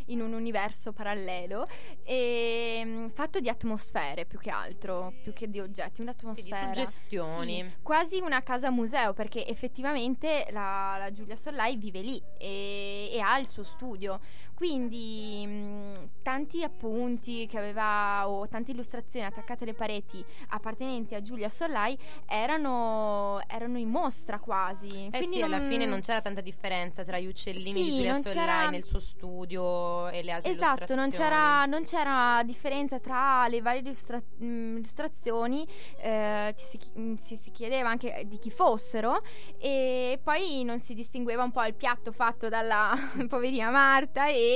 in un universo parallelo e mh, fatto di atmosfere più che altro, più che di oggetti, Sì, di un'atmosfera. suggestioni. Sì, quasi una casa museo perché effettivamente la, la Giulia Sollai vive lì e, e ha il suo studio. Quindi mh, tanti appunti che aveva o tante illustrazioni attaccate alle pareti appartenenti a Giulia Sollai erano, erano in mostra quasi. Eh Quindi sì, alla non- fine non c'era tanta differenza tra gli uccellini Sì, di Giulia Sollai c'era- nel suo studio e le altre Esatto, non illustrazioni. c'era, non c'era differenza tra le varie illustra- illustrazioni, eh, ci si, chi- si chiedeva anche di chi fossero e poi non si distingueva un po' il piatto fatto dalla [laughs] poverina Marta e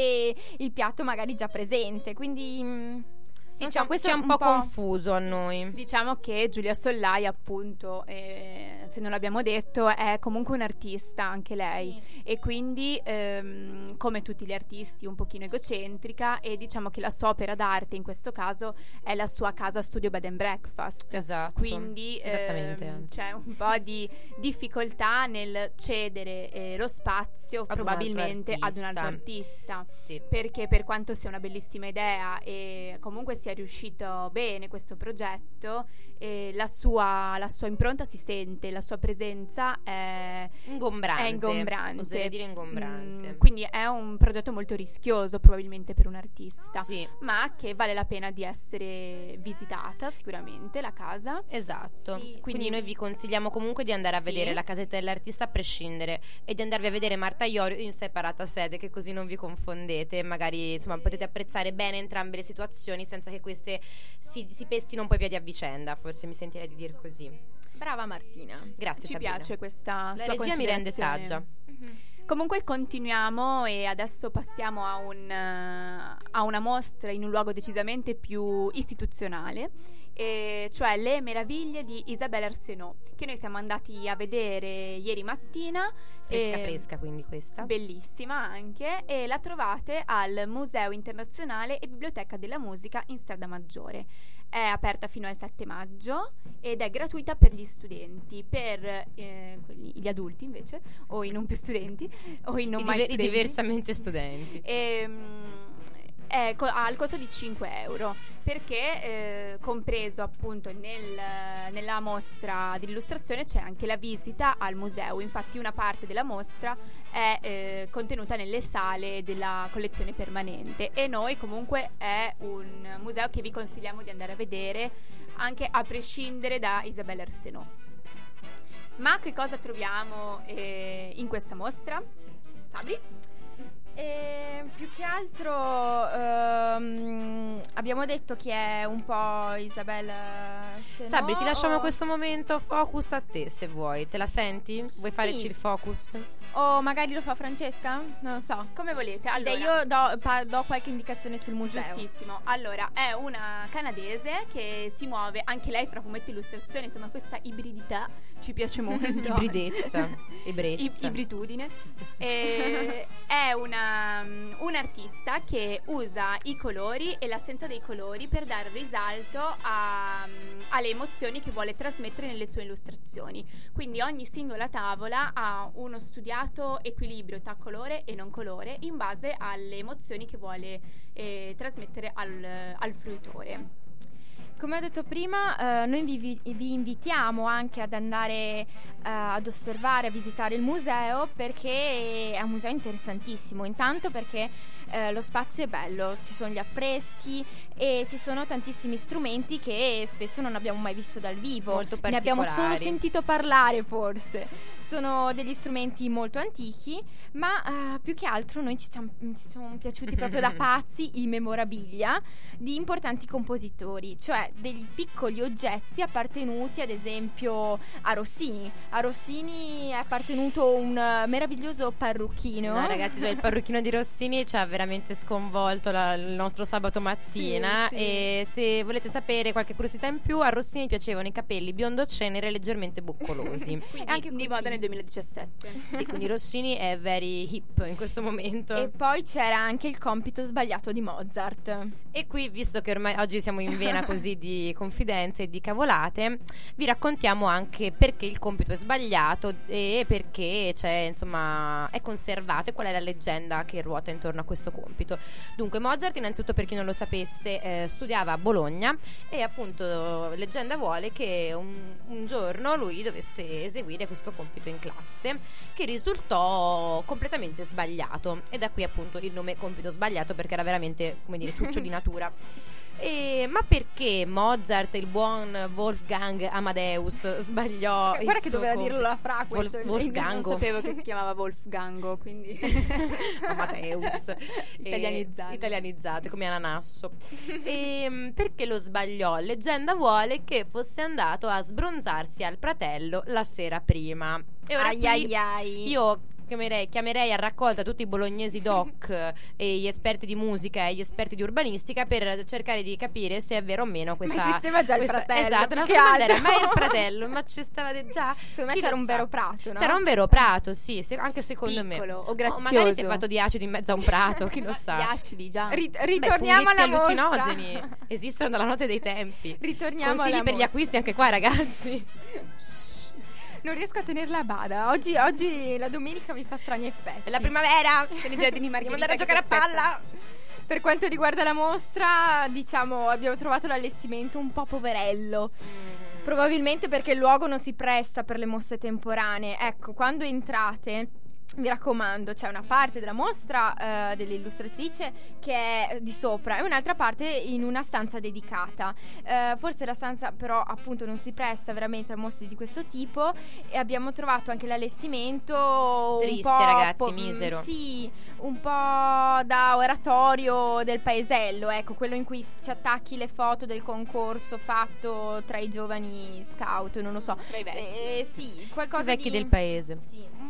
il piatto magari già presente, quindi... Sì, non c'è, so, un- questo è un un po' po'- confuso a noi. Diciamo che Giulia Sollai, appunto, eh, se non l'abbiamo detto, è comunque un'artista anche lei e quindi ehm, come tutti gli artisti un pochino egocentrica e diciamo che la sua opera d'arte in questo caso è la sua casa studio bed and breakfast. Esatto. Quindi ehm, c'è un po' di difficoltà nel cedere eh, lo spazio Ad un probabilmente altro ad un altro artista Sì. perché per quanto sia una bellissima idea e comunque sia riuscito bene questo progetto, eh, la, sua, la sua impronta si sente, la sua presenza è, Ingombrante. è ingombrante. Oserei dire ingombrante. Mm, quindi è un progetto molto rischioso probabilmente per un artista, Sì. ma che vale la pena di essere visitata sicuramente la casa. Esatto, Sì, quindi sì. noi vi consigliamo comunque di andare a Sì. vedere la casetta dell'artista a prescindere e di andarvi a vedere Marta Iorio in separata sede, che così non vi confondete, magari insomma potete apprezzare bene entrambe le situazioni senza che queste si, si pestino un po' i piedi a vicenda, forse mi sentirei di dire così. Brava Martina. Grazie Ci Sabrina. piace questa La regia mi rende saggia. Comunque continuiamo e adesso passiamo a, un, eh, a una mostra in un luogo decisamente più istituzionale, e cioè Le meraviglie di Isabelle Arsenault, che noi siamo andati a vedere ieri mattina. Fresca e- fresca quindi questa. Bellissima anche e la trovate al Museo Internazionale e Biblioteca della Musica in Strada Maggiore. È aperta fino al 7 maggio ed è gratuita per gli studenti, per eh, quelli- gli adulti invece, o i non più studenti, o i non I mai diver- i studenti. diversamente studenti. Ehm, è ha il costo di 5 euro perché eh, compreso appunto nel- nella mostra di illustrazione c'è anche la visita al museo infatti una parte della mostra è eh, contenuta nelle sale della collezione permanente e noi comunque è un museo che vi consigliamo di andare a vedere anche a prescindere da Isabella Arsenault ma che cosa troviamo eh, in questa mostra? Sabri? E più che altro ehm, abbiamo detto che è un po' Isabella Sabri, ti lasciamo o- questo momento focus a te se vuoi. Te la senti? Vuoi Sì. farci il focus? O magari lo fa Francesca? Non lo so. Come volete. Sì, Allora, dai, io do, pa- do qualche indicazione sul museo. Giustissimo. Allora, è una canadese che si muove anche lei fra fumetto e illustrazione, insomma, questa ibridità ci piace [laughs] molto. Ibridezza. [laughs] Ebbrezza. I- ibritudine. E [laughs] è una, um, un'artista che usa i colori e l'assenza dei colori per dare risalto a- um, alle emozioni che vuole trasmettere nelle sue illustrazioni. Quindi ogni singola tavola ha uno studiato equilibrio tra colore e non colore in base alle emozioni che vuole eh, trasmettere al, al fruitore. Come ho detto prima, eh, noi vi, vi- vi invitiamo anche ad andare eh, ad osservare, a visitare il museo perché è un museo interessantissimo. Intanto perché eh, lo spazio è bello, ci sono gli affreschi e ci sono tantissimi strumenti che spesso non abbiamo mai visto dal vivo. Molto ne abbiamo solo sentito parlare forse. Sono degli strumenti molto antichi, ma eh, più che altro noi ci, siamo- ci sono piaciuti proprio da [laughs] pazzi i memorabilia di importanti compositori, cioè degli piccoli oggetti appartenuti ad esempio a Rossini. A Rossini è appartenuto un eh, meraviglioso parrucchino. No, ragazzi, cioè, il parrucchino di Rossini ci ha veramente sconvolto la- il nostro sabato mattina. Sì, sì. E se volete sapere qualche curiosità in più, a Rossini piacevano i capelli biondo cenere leggermente boccolosi. [laughs] Quindi Anche di moda nel 2017. sì, quindi Rossini è very hip in questo momento. E poi c'era anche il compito sbagliato di Mozart. E qui, visto che ormai oggi siamo in vena [laughs] così di confidenze e di cavolate, vi raccontiamo anche perché il compito è sbagliato e perché c'è, insomma, è conservato e qual è la leggenda che ruota intorno a questo compito. Dunque, Mozart, innanzitutto per chi non lo sapesse, eh, studiava a Bologna e appunto leggenda vuole che un, un giorno lui dovesse eseguire questo compito in classe che risultò completamente sbagliato e da qui appunto il nome compito sbagliato perché era veramente come dire [laughs] ciuccio di natura E- ma perché Mozart il buon Wolfgang Amadeus sbagliò il Guarda che doveva compito? dirlo la Fra questo. il- Wolfgango. Non sapevo che si chiamava Wolfgango, quindi [laughs] Amadeus [laughs] Italianizzato. Italianizzato come ananasso e, perché lo sbagliò leggenda vuole che fosse andato a sbronzarsi al fratello la sera prima e ora Ai ai ai. io chiamerei, chiamerei a raccolta tutti i bolognesi doc [laughs] e gli esperti di musica e gli esperti di urbanistica per cercare di capire se è vero o meno questa esisteva già il questa- fratello, esatto una altro. ma il fratello ma ci stavate già Secondo me c'era un sa? vero prato, no? c'era un vero prato sì se- anche secondo me Piccolo o Oh, magari si è grazioso. fatto di acido in mezzo a un prato chi lo Gli sa acidi già. Ri- Beh, ritorniamo funghetti alla mostra. allucinogeni [laughs] esistono dalla notte dei tempi Ritorniamo consigli alla per gli mostra. acquisti anche qua ragazzi [laughs] Non riesco a tenerla a bada. Oggi, oggi la domenica mi fa strani effetti. è la primavera Sono i giardini Margherita andare a giocare a palla Per quanto riguarda la mostra, diciamo, abbiamo trovato l'allestimento un po' poverello. Probabilmente perché il luogo non si presta per le mostre temporanee. Ecco, quando entrate, vi raccomando, c'è una parte della mostra eh, dell'illustratrice che è di sopra e un'altra parte in una stanza dedicata. Eh, forse la stanza però appunto non si presta veramente a mostre di questo tipo e abbiamo trovato anche l'allestimento Triste, un po' ragazzi, po- misero. Sì, un po' da oratorio del paesello, ecco, quello in cui ci attacchi le foto del concorso fatto tra i giovani scout, non lo so. Tra i vecchi. Eh, sì, qualcosa i vecchi di del paese Sì, un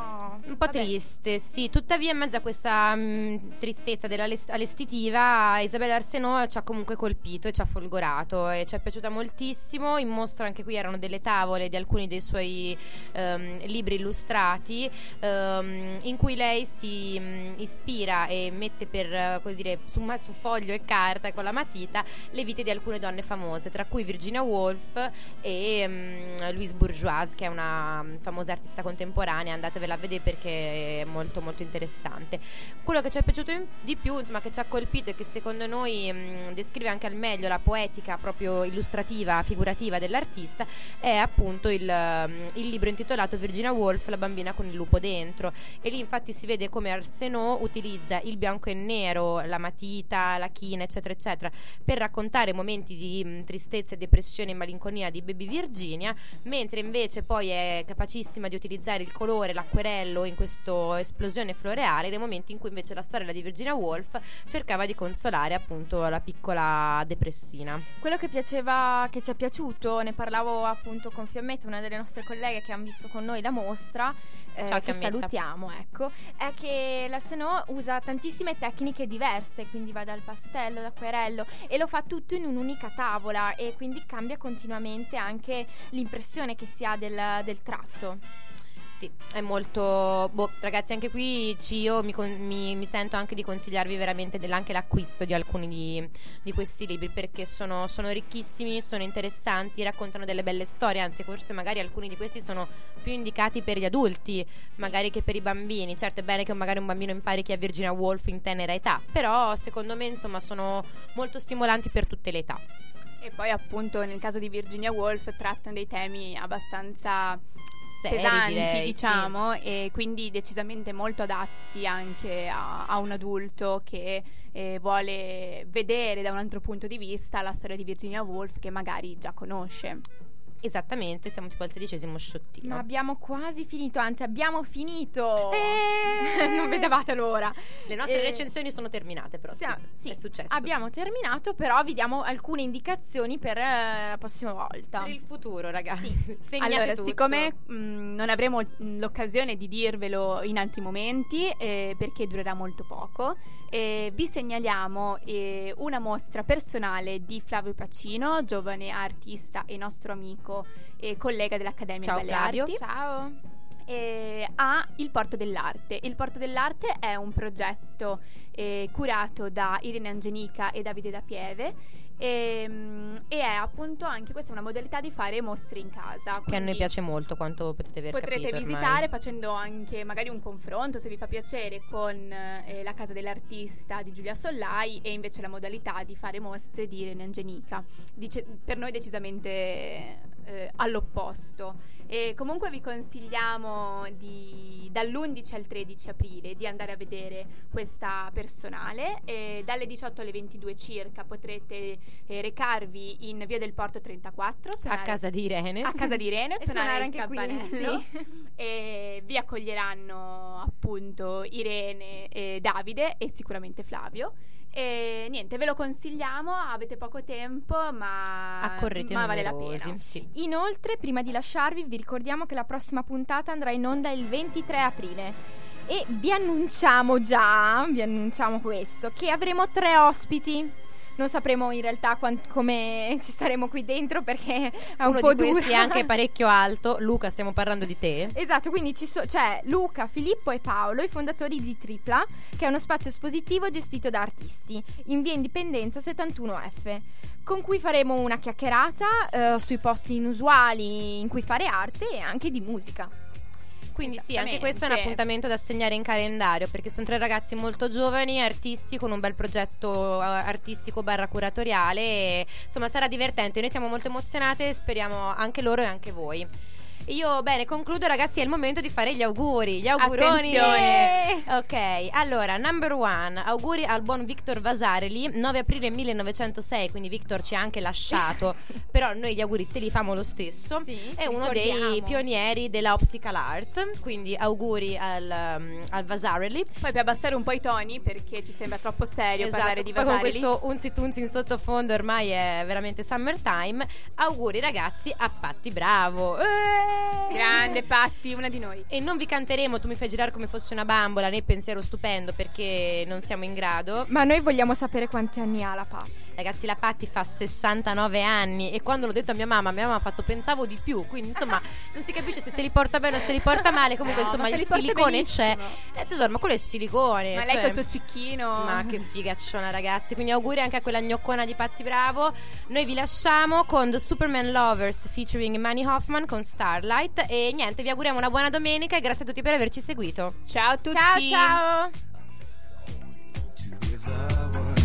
po', Un po' triste, sì. Tuttavia, in mezzo a questa mh, tristezza dell'allestitiva, Isabella Arsenault ci ha comunque colpito e ci ha folgorato e ci è piaciuta moltissimo. In mostra anche qui erano delle tavole di alcuni dei suoi ehm, libri illustrati ehm, in cui lei si mh, ispira e mette per così dire su, su foglio e carta con la matita le vite di alcune donne famose, tra cui Virginia Woolf e mh, Louise Bourgeois, che è una famosa artista contemporanea. Andatevela a vedere perché è molto molto interessante. Quello che ci è piaciuto di più, insomma, che ci ha colpito e che secondo noi mh, descrive anche al meglio la poetica proprio illustrativa, figurativa dell'artista, è appunto il, mh, il libro intitolato Virginia Woolf, la bambina con il lupo dentro. E lì infatti si vede come Arsenault utilizza il bianco e nero, la matita, la china, eccetera, eccetera, per raccontare momenti di mh, tristezza, depressione e malinconia di Baby Virginia, mentre invece poi è capacissima di utilizzare il colore, l'acquerello in questa esplosione floreale nei momenti in cui invece la storia di Virginia Woolf cercava di consolare appunto la piccola depressina. Quello che piaceva, che ci è piaciuto, ne parlavo appunto con Fiammetta, una delle nostre colleghe che hanno visto con noi la mostra, eh, Ciao, che Fiammetta. salutiamo, ecco, è che l'Arsenault usa tantissime tecniche diverse, quindi va dal pastello, l'acquerello e lo fa tutto in un'unica tavola e quindi cambia continuamente anche l'impressione che si ha del, del tratto. Sì, è molto. Boh, ragazzi, anche qui ci- io mi, con- mi- mi sento anche di consigliarvi veramente anche l'acquisto di alcuni di, di questi libri perché sono, sono ricchissimi, sono interessanti, raccontano delle belle storie. Anzi, forse magari alcuni di questi sono più indicati per gli adulti, magari che per i bambini. Certo, è bene che magari un bambino impari chi è Virginia Woolf in tenera età, però secondo me, insomma, sono molto stimolanti per tutte le età. E poi appunto nel caso di Virginia Woolf trattano dei temi abbastanza Seri, pesanti, direi, diciamo, e quindi decisamente molto adatti anche a, a un adulto che eh, vuole vedere da un altro punto di vista la storia di Virginia Woolf che magari già conosce. Esattamente, siamo tipo al sedicesimo sciottino. Ma abbiamo quasi finito, anzi abbiamo finito. Eh. [laughs] non vedevate l'ora. Le nostre Eh, recensioni sono terminate, però. sì, sì, è successo. Abbiamo terminato, però vi diamo alcune indicazioni per eh, la prossima volta. Per il futuro, ragazzi. [laughs] Segnate Allora, tutto. siccome mh, non avremo mh, l'occasione di dirvelo in altri momenti, eh, perché durerà molto poco, eh, vi segnaliamo eh, una mostra personale di Flavio Pacino, giovane artista e nostro amico e collega dell'Accademia Ciao, Belle Flavio. Arti. Ciao. a Il Porto dell'Arte. Il Porto dell'Arte è un progetto eh, curato da Irene Angenica e Davide da Pieve ehm, e, è appunto anche questa una modalità di fare mostre in casa. Che a noi piace molto, quanto potete aver Potrete capito ormai. visitare facendo anche magari un confronto se vi fa piacere con eh, la casa dell'artista di Giulia Sollai e invece la modalità di fare mostre di Irene Angenica. Dice- per noi decisamente eh, all'opposto. E comunque vi consigliamo di- dall'11 al 13 aprile di andare a vedere questa personale. E dalle 18 alle 22 circa potrete eh, recarvi in via del Porto 34 A suonare- casa di Irene. a casa di Irene [laughs] E suonare, suonare il anche qui, sì. e vi accoglieranno appunto Irene e Davide e sicuramente Flavio e niente ve lo consigliamo avete poco tempo ma, Accorrete ma vale la numerosi, pena Sì. Inoltre, prima di lasciarvi, vi ricordiamo che la prossima puntata andrà in onda il 23 aprile. E vi annunciamo già, vi annunciamo questo, che avremo tre ospiti. Non sapremo in realtà quan- come [laughs] ci staremo qui dentro perché è un Uno po' di questi dura. è anche [laughs] parecchio alto. Luca, stiamo parlando di te. Esatto, quindi ci so- c'è Luca, Filippo e Paolo, i fondatori di Tripla, che è uno spazio espositivo gestito da artisti, in via Indipendenza 71F, con cui faremo una chiacchierata eh, sui posti inusuali in cui fare arte e anche di musica. Quindi sì, anche questo è un appuntamento da segnare in calendario perché sono tre ragazzi molto giovani, artisti con un bel progetto eh, artistico barra curatoriale e insomma sarà divertente. Noi siamo molto emozionate, speriamo anche loro e anche voi. Io bene, concludo ragazzi, è il momento di fare gli auguri, gli auguroni. Attenzione! Ok, allora, number one, auguri al buon Victor Vasareli, 9 aprile 1906, quindi Victor ci ha anche lasciato, [laughs] però noi gli auguri te li famo lo stesso. Sì, è uno dei pionieri della optical art, quindi auguri al, um, al Vasarely. poi per abbassare un po' i toni perché ci sembra troppo serio parlare di Esatto, poi con Vasarely questo unzi tunzi in sottofondo ormai è veramente summertime. Auguri ragazzi a Patti Bravo. Grande Patti una di noi E non vi canteremo Tu mi fai girare come fosse una bambola né pensiero stupendo perché non siamo in grado. Ma noi vogliamo sapere quanti anni ha la Patti. Ragazzi, la Patti fa 69 anni e quando l'ho detto a mia mamma, mia mamma ha fatto pensavo di più. Quindi, insomma, [laughs] non si capisce se se li porta bene o se li porta male. Comunque, No, insomma, il silicone c'è. benissimo. Eh, tesoro, ma quello è silicone. ma lei cioè- col suo cicchino Ma che figacciona, ragazzi. Quindi auguri anche a quella gnoccona di Patti Bravo. Noi vi lasciamo con The Superman Lovers featuring Manny Hoffman con Starlight. E niente, vi auguriamo una buona domenica e grazie a tutti per averci seguito. Ciao a tutti. Ciao ciao.